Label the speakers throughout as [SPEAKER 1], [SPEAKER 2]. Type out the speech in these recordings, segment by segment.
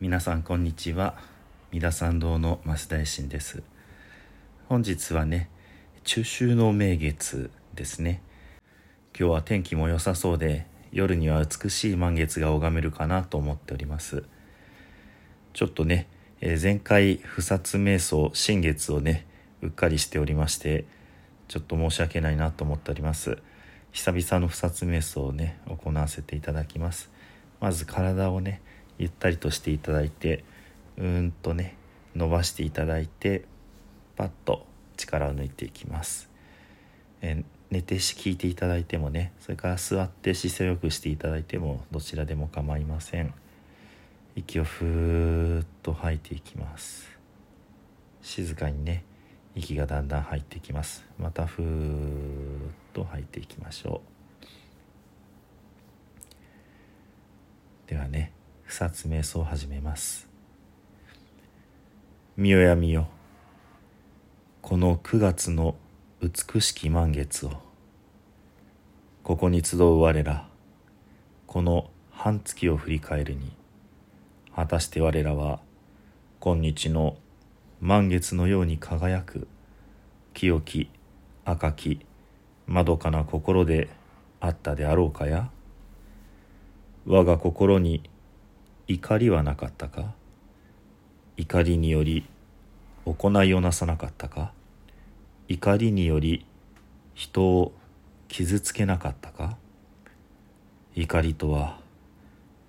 [SPEAKER 1] 皆さんこんにちは。三田参道の増大臣です。本日はね中秋の名月ですね。今日は天気も良さそうで夜には美しい満月が拝めるかなと思っております。ちょっとね、え前回不殺瞑想新月をねうっかりしておりましてちょっと申し訳ないなと思っております。久々の不殺瞑想をね行わせていただきます。まず体をねゆったりとしていただいてうーんとね伸ばしていただいてパッと力を抜いていきます、え寝てし聞いていただいてもねそれから座って姿勢よくしていただいてもどちらでも構いません。息をふーっと吐いていきます。静かにね息がだんだん入ってきます。またふーっと吐いていきましょう。ではね不殺瞑想を始めます。見よや見よ。この9月の美しき満月を。ここに集う我ら。この半月を振り返るに。果たして我らは今日の満月のように輝く清き赤きまどかな心であったであろうかや？我が心に怒りはなかったか？怒りにより行いをなさなかったか？怒りにより人を傷つけなかったか？怒りとは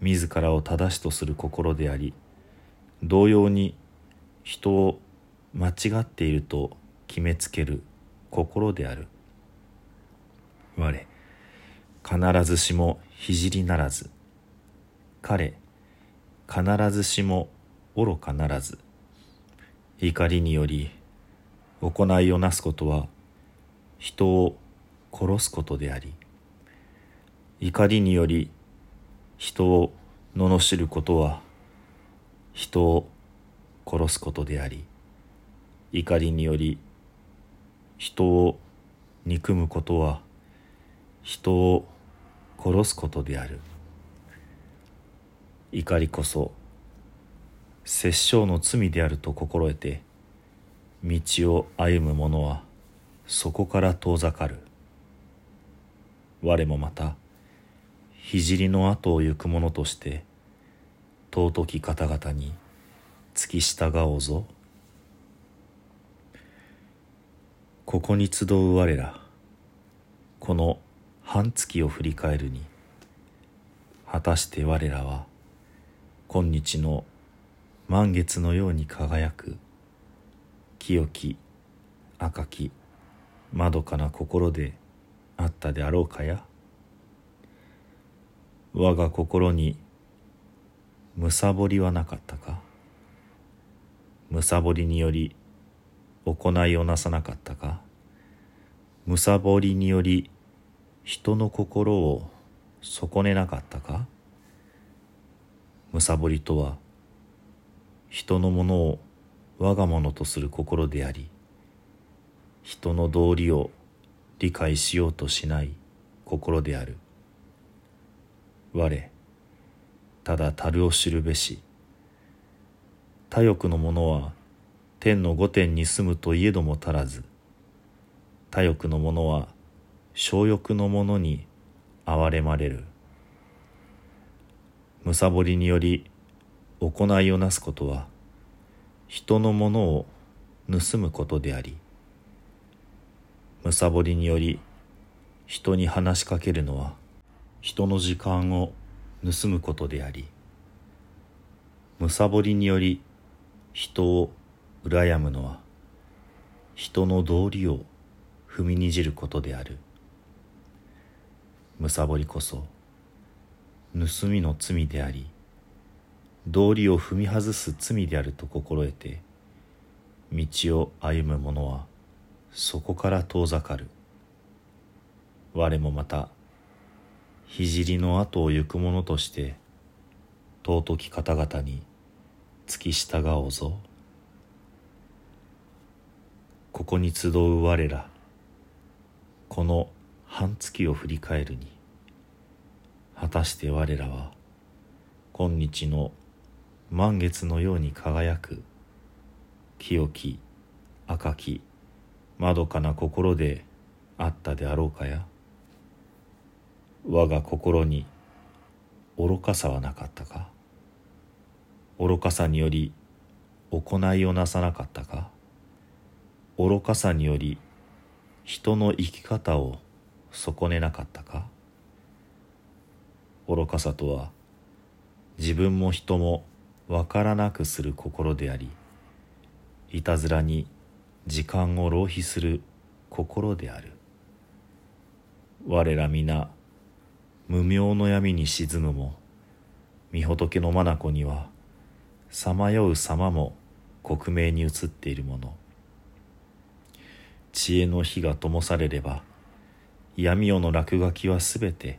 [SPEAKER 1] 自らを正しとする心であり同様に人を間違っていると決めつける心である。我必ずしも聖ならず彼必ずしも愚かならず怒りにより行いをなすことは人を殺すことであり怒りにより人を罵ることは人を殺すことであり怒りにより人を憎むことは人を殺すことである。怒りこそ殺生の罪であると心得て道を歩む者はそこから遠ざかる。我もまた聖の後を行く者として尊き方々に付き従おうぞ。ここに集う我らこの半月を振り返るに果たして我らは今日の満月のように輝く清き赤きまどかな心であったであろうかや我が心にむさぼりはなかったかむさぼりにより行いをなさなかったかむさぼりにより人の心を損ねなかったかむさぼりとは人のものを我が物とする心であり人の道理を理解しようとしない心である。我ただ樽を知るべし。他欲の者は天の御殿に住むといえども足らず。他欲の者は小欲の者に憐れまれる。むさぼりにより行いをなすことは人のものを盗むことでありむさぼりにより人に話しかけるのは人の時間を盗むことでありむさぼりにより人を羨むのは人の道理を踏みにじることである。むさぼりこそ盗みの罪であり道理を踏み外す罪であると心得て道を歩む者はそこから遠ざかる。我もまた聖の後を行く者として尊き方々に付き従おうぞ。ここに集う我らこの半月を振り返るに果たして我らは今日の満月のように輝く清き赤きまどかな心であったであろうかや。我が心に愚かさはなかったか。愚かさにより行いをなさなかったか。愚かさにより人の生き方を損ねなかったか。愚かさとは自分も人もわからなくする心でありいたずらに時間を浪費する心である。我ら皆無明の闇に沈むも御仏の眼にはさまよう様も克明に映っているもの。知恵の火が灯されれば闇夜の落書きはすべて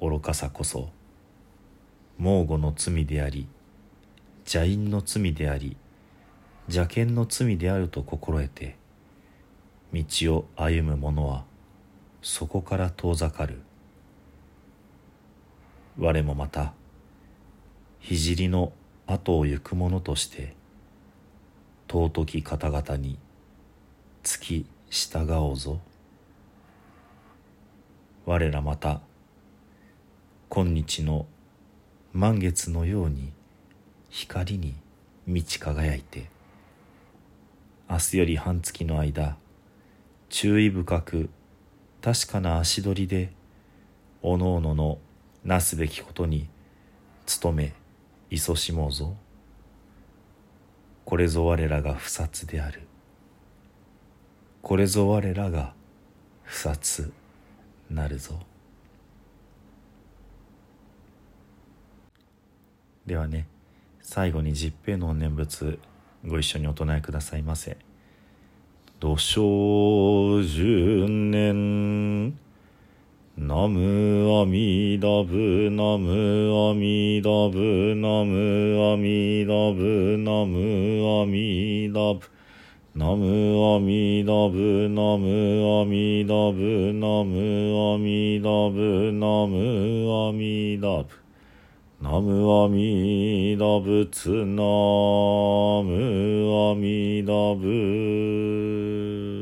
[SPEAKER 1] 愚かさこそ猛虎の罪であり邪因の罪であり邪剣の罪であると心得て道を歩む者はそこから遠ざかる。我もまた聖の後を行く者として尊き方々に付き従おうぞ。我らまた今日の満月のように光に満ち輝いて明日より半月の間注意深く確かな足取りでおのおののなすべきことに努め勤しもうぞ。これぞ我らが不殺である。これぞ我らが不殺なるぞ。ではね最後に十平の念仏ご一緒にお唱えくださいませ。土生十年ナムアミダブナムアミダブナムアミダブナムアミダブナムアミダブナムアミダブナムアミダブナムアミダブ。ナムアミダツナムアミダブ。